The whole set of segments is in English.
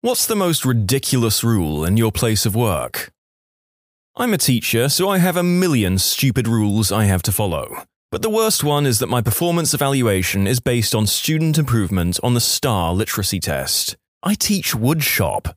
What's the most ridiculous rule in your place of work? I'm a teacher, so I have a million stupid rules I have to follow. But the worst one is that my performance evaluation is based on student improvement on the STAR literacy test. I teach woodshop.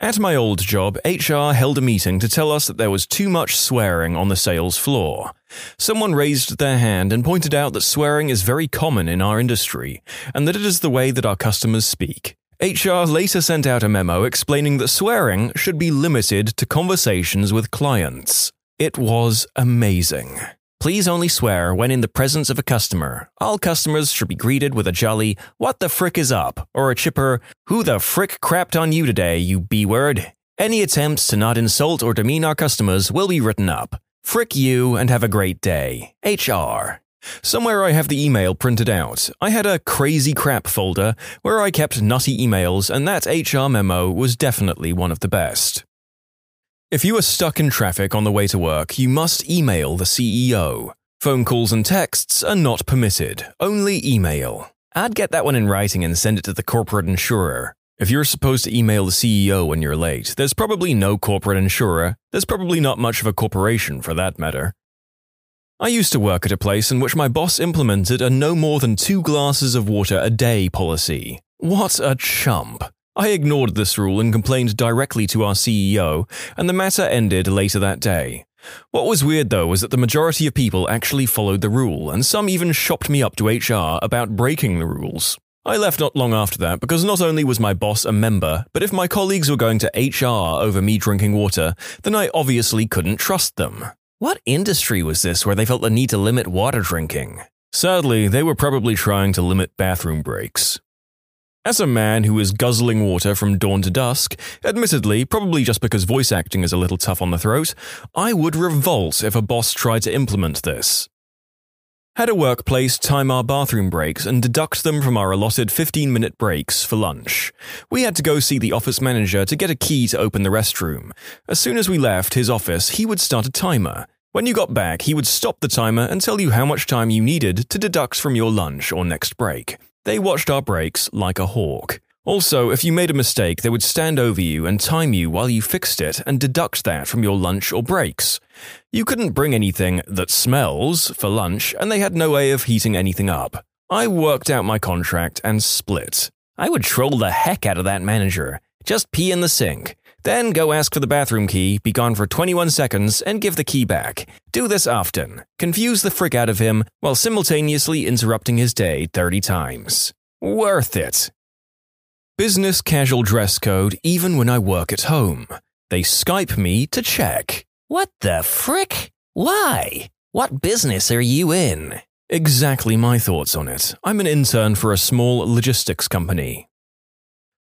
At my old job, HR held a meeting to tell us that there was too much swearing on the sales floor. Someone raised their hand and pointed out that swearing is very common in our industry, and that it is the way that our customers speak. HR later sent out a memo explaining that swearing should be limited to conversations with clients. It was amazing. Please only swear when in the presence of a customer. All customers should be greeted with a jolly, What the frick is up? or a chipper, Who the frick crapped on you today, you B word? Any attempts to not insult or demean our customers will be written up. Frick you and have a great day. HR. Somewhere I have the email printed out. I had a crazy crap folder where I kept nutty emails, and that HR memo was definitely one of the best. If you are stuck in traffic on the way to work, you must email the CEO. Phone calls and texts are not permitted, only email. I'd get that one in writing and send it to the corporate insurer. If you're supposed to email the CEO when you're late, there's probably no corporate insurer. There's probably not much of a corporation for that matter. I used to work at a place in which my boss implemented a no more than two glasses of water a day policy. What a chump! I ignored this rule and complained directly to our CEO, and the matter ended later that day. What was weird though was that the majority of people actually followed the rule, and some even shopped me up to HR about breaking the rules. I left not long after that because not only was my boss a member, but if my colleagues were going to HR over me drinking water, then I obviously couldn't trust them. What industry was this where they felt the need to limit water drinking? Sadly, they were probably trying to limit bathroom breaks. As a man who is guzzling water from dawn to dusk, admittedly, probably just because voice acting is a little tough on the throat, I would revolt if a boss tried to implement this. Had a workplace time our bathroom breaks and deduct them from our allotted 15 minute breaks for lunch. We had to go see the office manager to get a key to open the restroom. As soon as we left his office, he would start a timer. When you got back, he would stop the timer and tell you how much time you needed to deduct from your lunch or next break. They watched our breaks like a hawk. Also, if you made a mistake, they would stand over you and time you while you fixed it and deduct that from your lunch or breaks. You couldn't bring anything that smells for lunch, and they had no way of heating anything up. I worked out my contract and split. I would troll the heck out of that manager. Just pee in the sink. Then go ask for the bathroom key, be gone for 21 seconds, and give the key back. Do this often. Confuse the frick out of him while simultaneously interrupting his day 30 times. Worth it. Business casual dress code even when I work at home. They Skype me to check. What the frick? Why? What business are you in? Exactly my thoughts on it. I'm an intern for a small logistics company.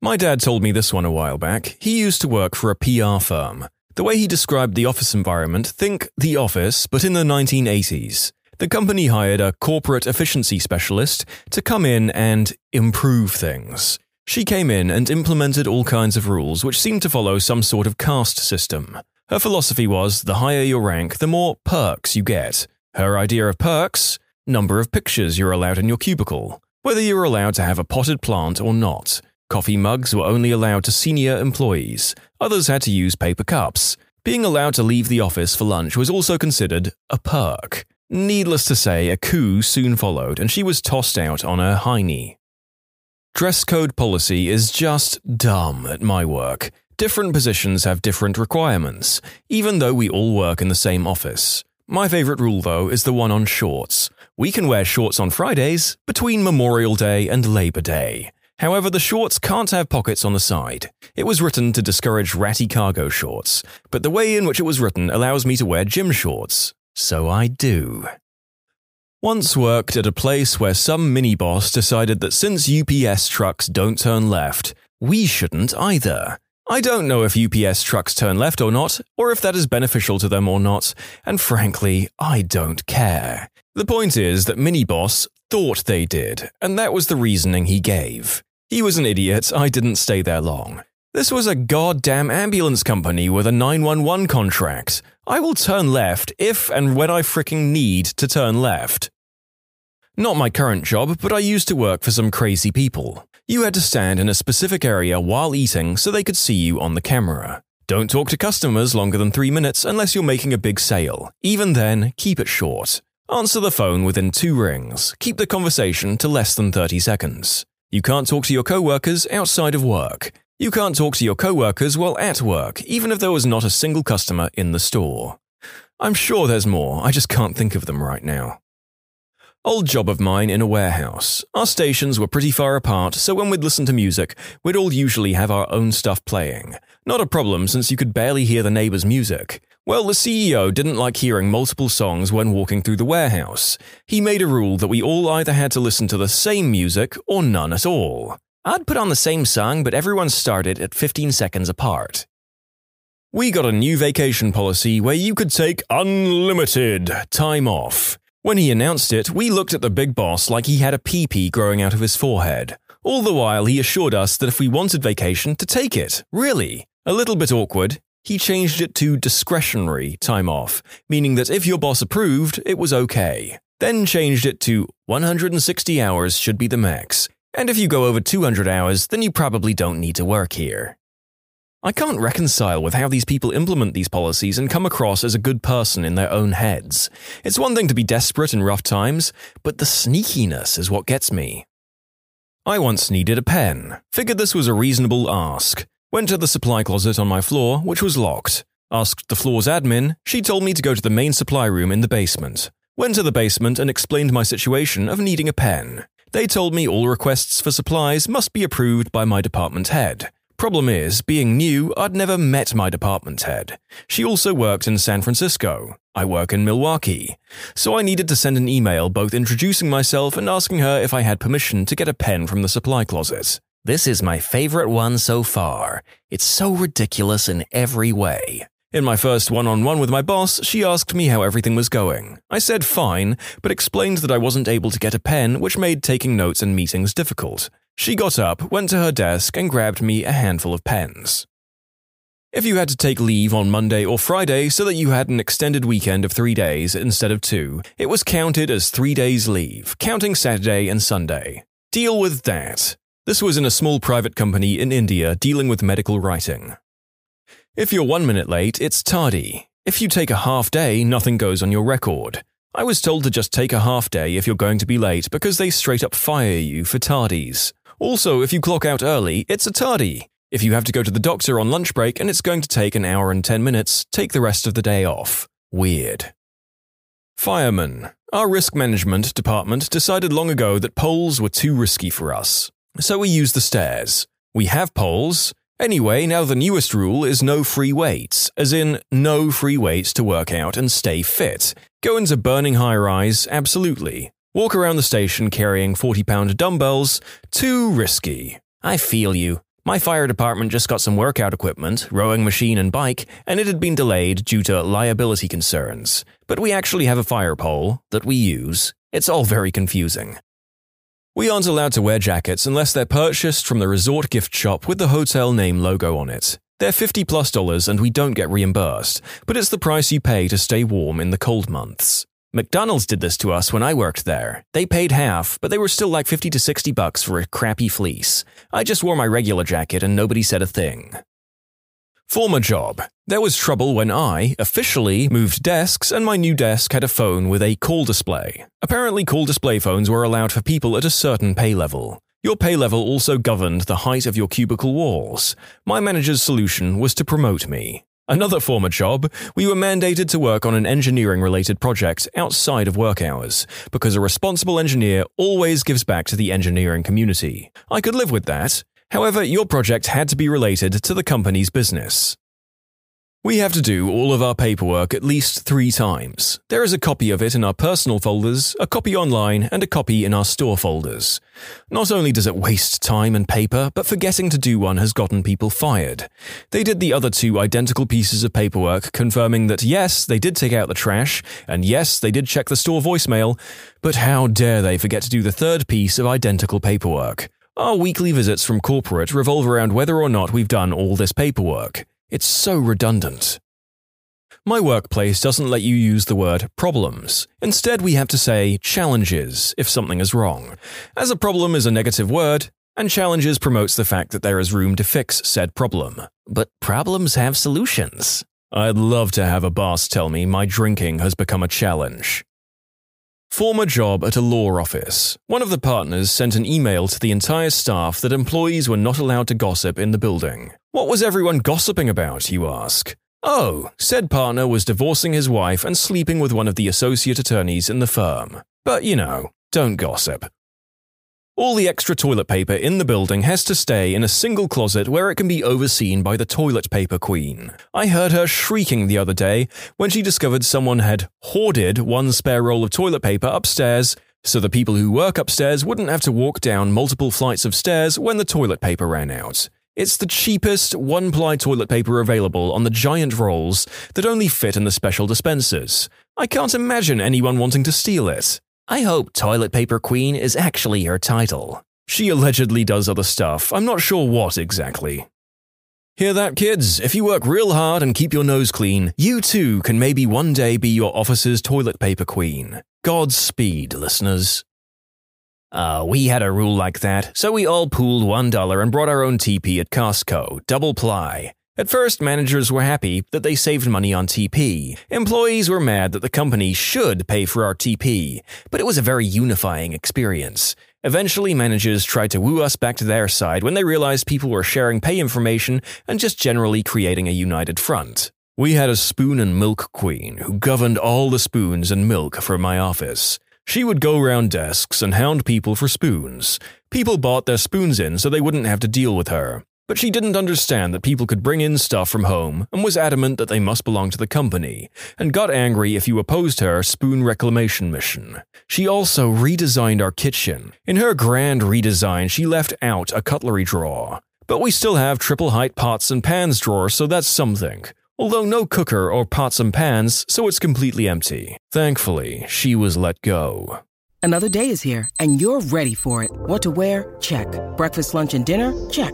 My dad told me this one a while back. He used to work for a PR firm. The way he described the office environment, think The Office, but in the 1980s. The company hired a corporate efficiency specialist to come in and improve things. She came in and implemented all kinds of rules which seemed to follow some sort of caste system. Her philosophy was the higher your rank, the more perks you get. Her idea of perks number of pictures you're allowed in your cubicle, whether you're allowed to have a potted plant or not. Coffee mugs were only allowed to senior employees, others had to use paper cups. Being allowed to leave the office for lunch was also considered a perk. Needless to say, a coup soon followed, and she was tossed out on her hiney. Dress code policy is just dumb at my work. Different positions have different requirements, even though we all work in the same office. My favourite rule, though, is the one on shorts. We can wear shorts on Fridays between Memorial Day and Labour Day. However, the shorts can't have pockets on the side. It was written to discourage ratty cargo shorts, but the way in which it was written allows me to wear gym shorts. So I do. Once worked at a place where some mini boss decided that since UPS trucks don't turn left, we shouldn't either. I don't know if UPS trucks turn left or not, or if that is beneficial to them or not, and frankly, I don't care. The point is that Mini Boss thought they did, and that was the reasoning he gave. He was an idiot, I didn't stay there long. This was a goddamn ambulance company with a 911 contract. I will turn left if and when I fricking need to turn left. Not my current job, but I used to work for some crazy people. You had to stand in a specific area while eating so they could see you on the camera. Don't talk to customers longer than three minutes unless you're making a big sale. Even then, keep it short. Answer the phone within two rings. Keep the conversation to less than 30 seconds. You can't talk to your coworkers outside of work. You can't talk to your coworkers while at work, even if there was not a single customer in the store. I'm sure there's more, I just can't think of them right now. Old job of mine in a warehouse. Our stations were pretty far apart, so when we'd listen to music, we'd all usually have our own stuff playing. Not a problem since you could barely hear the neighbor's music. Well, the CEO didn't like hearing multiple songs when walking through the warehouse. He made a rule that we all either had to listen to the same music or none at all. I'd put on the same song, but everyone started at 15 seconds apart. We got a new vacation policy where you could take unlimited time off. When he announced it, we looked at the big boss like he had a peepee growing out of his forehead. All the while, he assured us that if we wanted vacation, to take it. Really? A little bit awkward. He changed it to discretionary time off, meaning that if your boss approved, it was okay. Then changed it to 160 hours should be the max. And if you go over 200 hours, then you probably don't need to work here. I can't reconcile with how these people implement these policies and come across as a good person in their own heads. It's one thing to be desperate in rough times, but the sneakiness is what gets me. I once needed a pen, figured this was a reasonable ask, went to the supply closet on my floor, which was locked, asked the floor's admin, she told me to go to the main supply room in the basement, went to the basement and explained my situation of needing a pen. They told me all requests for supplies must be approved by my department head. Problem is, being new, I'd never met my department head. She also worked in San Francisco. I work in Milwaukee. So I needed to send an email both introducing myself and asking her if I had permission to get a pen from the supply closet. This is my favorite one so far. It's so ridiculous in every way. In my first one on one with my boss, she asked me how everything was going. I said fine, but explained that I wasn't able to get a pen, which made taking notes and meetings difficult. She got up, went to her desk, and grabbed me a handful of pens. If you had to take leave on Monday or Friday so that you had an extended weekend of three days instead of two, it was counted as three days' leave, counting Saturday and Sunday. Deal with that. This was in a small private company in India dealing with medical writing. If you're one minute late, it's tardy. If you take a half day, nothing goes on your record. I was told to just take a half day if you're going to be late because they straight up fire you for tardies. Also, if you clock out early, it's a tardy. If you have to go to the doctor on lunch break and it's going to take an hour and 10 minutes, take the rest of the day off. Weird. Firemen. Our risk management department decided long ago that poles were too risky for us. So we use the stairs. We have poles. Anyway, now the newest rule is no free weights, as in no free weights to work out and stay fit. Go into burning high rise, absolutely. Walk around the station carrying 40 pound dumbbells, too risky. I feel you. My fire department just got some workout equipment, rowing machine and bike, and it had been delayed due to liability concerns. But we actually have a fire pole that we use. It's all very confusing. We aren't allowed to wear jackets unless they're purchased from the resort gift shop with the hotel name logo on it. They're 50 plus dollars and we don't get reimbursed, but it's the price you pay to stay warm in the cold months. McDonald's did this to us when I worked there. They paid half, but they were still like 50 to 60 bucks for a crappy fleece. I just wore my regular jacket and nobody said a thing. Former job. There was trouble when I, officially, moved desks and my new desk had a phone with a call display. Apparently, call display phones were allowed for people at a certain pay level. Your pay level also governed the height of your cubicle walls. My manager's solution was to promote me. Another former job, we were mandated to work on an engineering related project outside of work hours, because a responsible engineer always gives back to the engineering community. I could live with that. However, your project had to be related to the company's business. We have to do all of our paperwork at least three times. There is a copy of it in our personal folders, a copy online, and a copy in our store folders. Not only does it waste time and paper, but forgetting to do one has gotten people fired. They did the other two identical pieces of paperwork confirming that yes, they did take out the trash, and yes, they did check the store voicemail, but how dare they forget to do the third piece of identical paperwork? Our weekly visits from corporate revolve around whether or not we've done all this paperwork. It's so redundant. My workplace doesn't let you use the word problems. Instead, we have to say challenges if something is wrong. As a problem is a negative word, and challenges promotes the fact that there is room to fix said problem. But problems have solutions. I'd love to have a boss tell me my drinking has become a challenge. Former job at a law office. One of the partners sent an email to the entire staff that employees were not allowed to gossip in the building. What was everyone gossiping about, you ask? Oh, said partner was divorcing his wife and sleeping with one of the associate attorneys in the firm. But you know, don't gossip. All the extra toilet paper in the building has to stay in a single closet where it can be overseen by the toilet paper queen. I heard her shrieking the other day when she discovered someone had hoarded one spare roll of toilet paper upstairs so the people who work upstairs wouldn't have to walk down multiple flights of stairs when the toilet paper ran out. It's the cheapest one ply toilet paper available on the giant rolls that only fit in the special dispensers. I can't imagine anyone wanting to steal it. I hope Toilet Paper Queen is actually her title. She allegedly does other stuff, I'm not sure what exactly. Hear that, kids? If you work real hard and keep your nose clean, you too can maybe one day be your office's toilet paper queen. Godspeed, listeners. Uh, we had a rule like that, so we all pooled $1 and brought our own TP at Costco, double ply. At first, managers were happy that they saved money on TP. Employees were mad that the company should pay for our TP, but it was a very unifying experience. Eventually, managers tried to woo us back to their side when they realized people were sharing pay information and just generally creating a united front. We had a spoon and milk queen who governed all the spoons and milk for my office. She would go around desks and hound people for spoons. People bought their spoons in so they wouldn't have to deal with her. But she didn't understand that people could bring in stuff from home and was adamant that they must belong to the company, and got angry if you opposed her spoon reclamation mission. She also redesigned our kitchen. In her grand redesign, she left out a cutlery drawer. But we still have triple height pots and pans drawer, so that's something. Although no cooker or pots and pans, so it's completely empty. Thankfully, she was let go. Another day is here, and you're ready for it. What to wear? Check. Breakfast, lunch, and dinner? Check.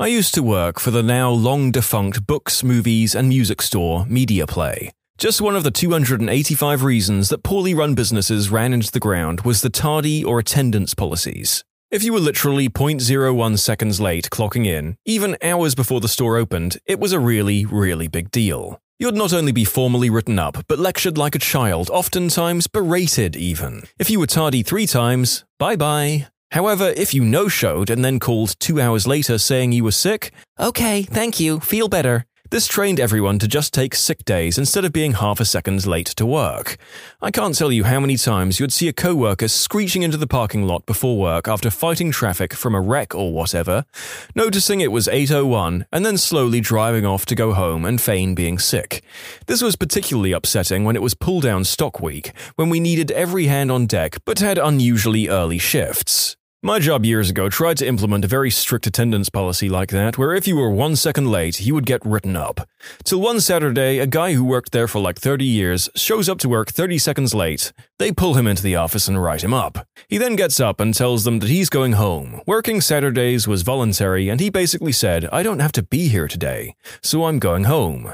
I used to work for the now long defunct books, movies, and music store, MediaPlay. Just one of the 285 reasons that poorly run businesses ran into the ground was the tardy or attendance policies. If you were literally 0.01 seconds late clocking in, even hours before the store opened, it was a really, really big deal. You'd not only be formally written up, but lectured like a child, oftentimes berated even. If you were tardy three times, bye bye. However, if you no showed and then called two hours later saying you were sick, okay, thank you, feel better. This trained everyone to just take sick days instead of being half a second late to work. I can't tell you how many times you'd see a coworker screeching into the parking lot before work after fighting traffic from a wreck or whatever, noticing it was 8:01 and then slowly driving off to go home and feign being sick. This was particularly upsetting when it was pull down stock week, when we needed every hand on deck but had unusually early shifts. My job years ago tried to implement a very strict attendance policy like that, where if you were one second late, you would get written up. Till one Saturday, a guy who worked there for like 30 years shows up to work 30 seconds late. They pull him into the office and write him up. He then gets up and tells them that he's going home. Working Saturdays was voluntary, and he basically said, I don't have to be here today, so I'm going home.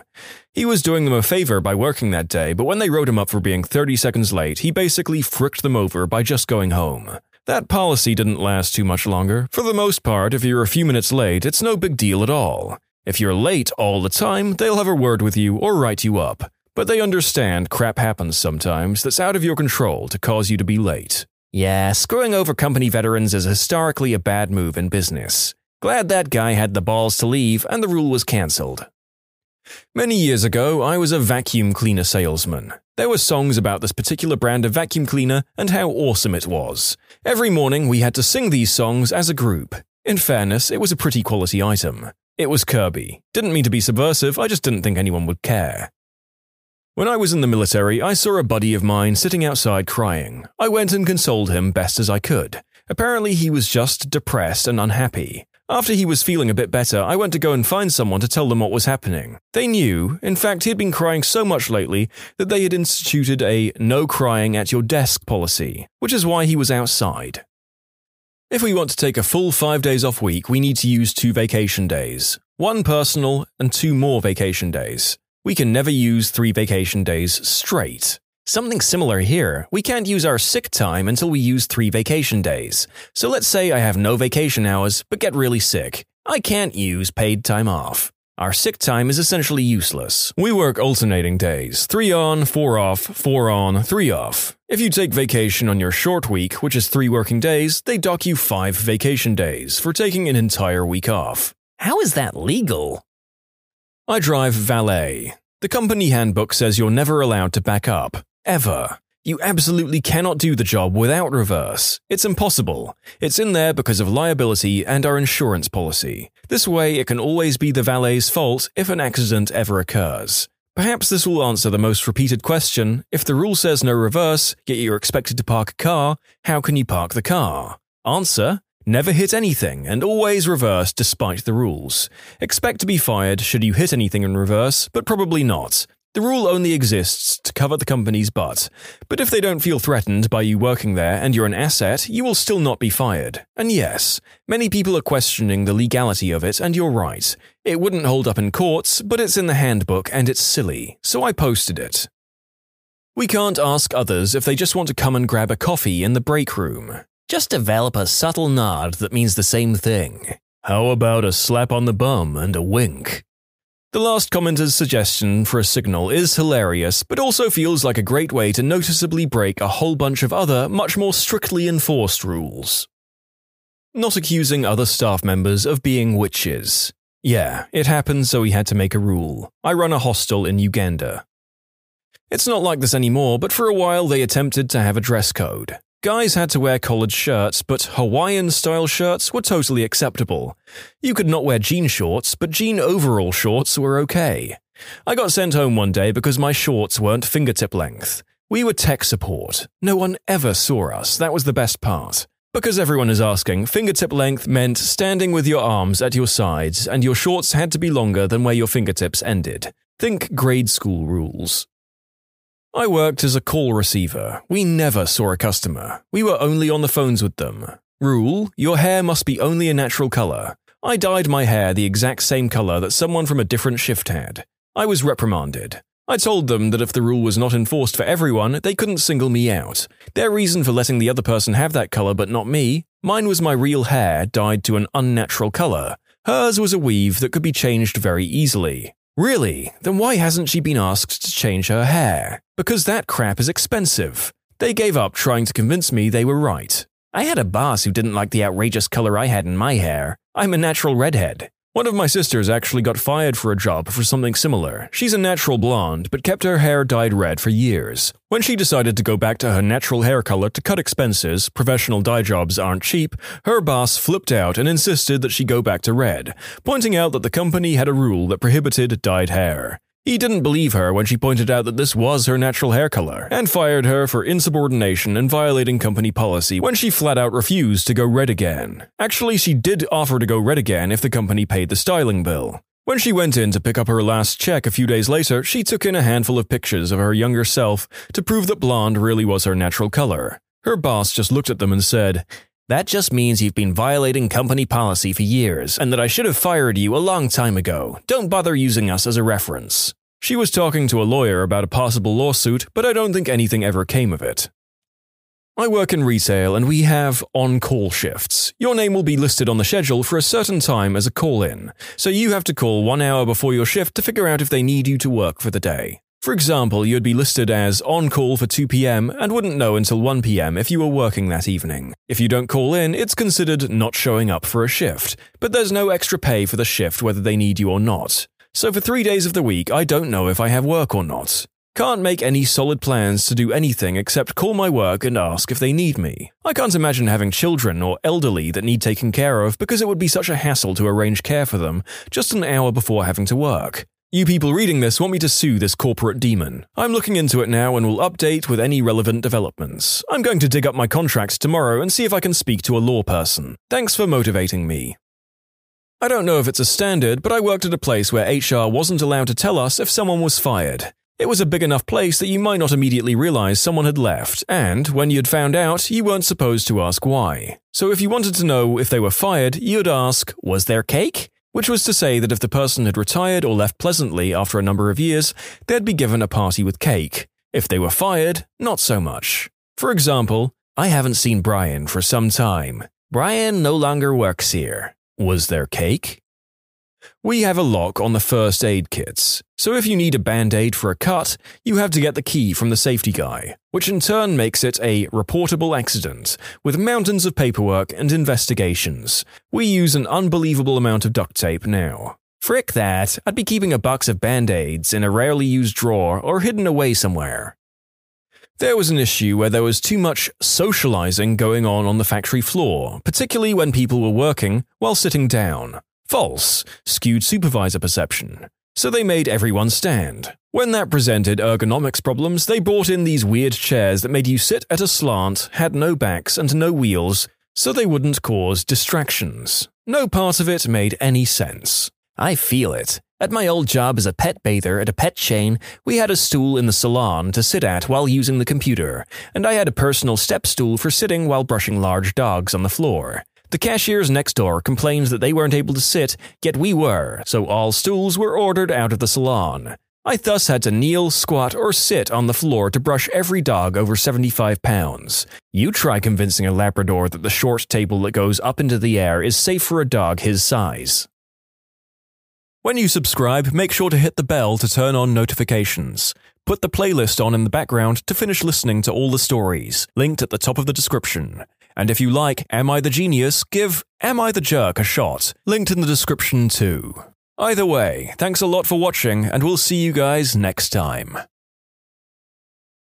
He was doing them a favor by working that day, but when they wrote him up for being 30 seconds late, he basically fricked them over by just going home. That policy didn't last too much longer. For the most part, if you're a few minutes late, it's no big deal at all. If you're late all the time, they'll have a word with you or write you up. But they understand crap happens sometimes that's out of your control to cause you to be late. Yeah, screwing over company veterans is historically a bad move in business. Glad that guy had the balls to leave and the rule was cancelled. Many years ago, I was a vacuum cleaner salesman. There were songs about this particular brand of vacuum cleaner and how awesome it was. Every morning, we had to sing these songs as a group. In fairness, it was a pretty quality item. It was Kirby. Didn't mean to be subversive, I just didn't think anyone would care. When I was in the military, I saw a buddy of mine sitting outside crying. I went and consoled him best as I could. Apparently, he was just depressed and unhappy. After he was feeling a bit better, I went to go and find someone to tell them what was happening. They knew, in fact, he had been crying so much lately that they had instituted a no crying at your desk policy, which is why he was outside. If we want to take a full five days off week, we need to use two vacation days one personal and two more vacation days. We can never use three vacation days straight. Something similar here. We can't use our sick time until we use three vacation days. So let's say I have no vacation hours, but get really sick. I can't use paid time off. Our sick time is essentially useless. We work alternating days three on, four off, four on, three off. If you take vacation on your short week, which is three working days, they dock you five vacation days for taking an entire week off. How is that legal? I drive valet. The company handbook says you're never allowed to back up. Ever. You absolutely cannot do the job without reverse. It's impossible. It's in there because of liability and our insurance policy. This way, it can always be the valet's fault if an accident ever occurs. Perhaps this will answer the most repeated question if the rule says no reverse, yet you're expected to park a car, how can you park the car? Answer Never hit anything and always reverse despite the rules. Expect to be fired should you hit anything in reverse, but probably not. The rule only exists to cover the company's butt, but if they don't feel threatened by you working there and you're an asset, you will still not be fired. And yes, many people are questioning the legality of it, and you're right. It wouldn't hold up in courts, but it's in the handbook and it's silly, so I posted it. We can't ask others if they just want to come and grab a coffee in the break room. Just develop a subtle nod that means the same thing. How about a slap on the bum and a wink? The last commenter's suggestion for a signal is hilarious, but also feels like a great way to noticeably break a whole bunch of other, much more strictly enforced rules. Not accusing other staff members of being witches. Yeah, it happened, so we had to make a rule. I run a hostel in Uganda. It's not like this anymore, but for a while they attempted to have a dress code. Guys had to wear collared shirts, but Hawaiian style shirts were totally acceptable. You could not wear jean shorts, but jean overall shorts were okay. I got sent home one day because my shorts weren't fingertip length. We were tech support. No one ever saw us, that was the best part. Because everyone is asking, fingertip length meant standing with your arms at your sides, and your shorts had to be longer than where your fingertips ended. Think grade school rules. I worked as a call receiver. We never saw a customer. We were only on the phones with them. Rule Your hair must be only a natural color. I dyed my hair the exact same color that someone from a different shift had. I was reprimanded. I told them that if the rule was not enforced for everyone, they couldn't single me out. Their reason for letting the other person have that color but not me, mine was my real hair dyed to an unnatural color. Hers was a weave that could be changed very easily. Really? Then why hasn't she been asked to change her hair? Because that crap is expensive. They gave up trying to convince me they were right. I had a boss who didn't like the outrageous color I had in my hair. I'm a natural redhead. One of my sisters actually got fired for a job for something similar. She's a natural blonde, but kept her hair dyed red for years. When she decided to go back to her natural hair color to cut expenses, professional dye jobs aren't cheap, her boss flipped out and insisted that she go back to red, pointing out that the company had a rule that prohibited dyed hair. He didn't believe her when she pointed out that this was her natural hair color, and fired her for insubordination and violating company policy when she flat out refused to go red again. Actually, she did offer to go red again if the company paid the styling bill. When she went in to pick up her last check a few days later, she took in a handful of pictures of her younger self to prove that blonde really was her natural color. Her boss just looked at them and said, that just means you've been violating company policy for years, and that I should have fired you a long time ago. Don't bother using us as a reference. She was talking to a lawyer about a possible lawsuit, but I don't think anything ever came of it. I work in retail and we have on call shifts. Your name will be listed on the schedule for a certain time as a call in, so you have to call one hour before your shift to figure out if they need you to work for the day. For example, you'd be listed as on call for 2 pm and wouldn't know until 1 pm if you were working that evening. If you don't call in, it's considered not showing up for a shift, but there's no extra pay for the shift whether they need you or not. So for three days of the week, I don't know if I have work or not. Can't make any solid plans to do anything except call my work and ask if they need me. I can't imagine having children or elderly that need taken care of because it would be such a hassle to arrange care for them just an hour before having to work. You people reading this want me to sue this corporate demon. I'm looking into it now and will update with any relevant developments. I'm going to dig up my contracts tomorrow and see if I can speak to a law person. Thanks for motivating me. I don't know if it's a standard, but I worked at a place where HR wasn't allowed to tell us if someone was fired. It was a big enough place that you might not immediately realize someone had left, and when you'd found out, you weren't supposed to ask why. So if you wanted to know if they were fired, you'd ask, Was there cake? Which was to say that if the person had retired or left pleasantly after a number of years, they'd be given a party with cake. If they were fired, not so much. For example, I haven't seen Brian for some time. Brian no longer works here. Was there cake? We have a lock on the first aid kits, so if you need a band aid for a cut, you have to get the key from the safety guy, which in turn makes it a reportable accident, with mountains of paperwork and investigations. We use an unbelievable amount of duct tape now. Frick that, I'd be keeping a box of band aids in a rarely used drawer or hidden away somewhere. There was an issue where there was too much socializing going on on the factory floor, particularly when people were working while sitting down. False, skewed supervisor perception. So they made everyone stand. When that presented ergonomics problems, they brought in these weird chairs that made you sit at a slant, had no backs and no wheels, so they wouldn't cause distractions. No part of it made any sense. I feel it. At my old job as a pet bather at a pet chain, we had a stool in the salon to sit at while using the computer, and I had a personal step stool for sitting while brushing large dogs on the floor. The cashiers next door complained that they weren't able to sit, yet we were, so all stools were ordered out of the salon. I thus had to kneel, squat, or sit on the floor to brush every dog over 75 pounds. You try convincing a Labrador that the short table that goes up into the air is safe for a dog his size. When you subscribe, make sure to hit the bell to turn on notifications. Put the playlist on in the background to finish listening to all the stories, linked at the top of the description. And if you like Am I the Genius, give Am I the Jerk a shot, linked in the description too. Either way, thanks a lot for watching, and we'll see you guys next time.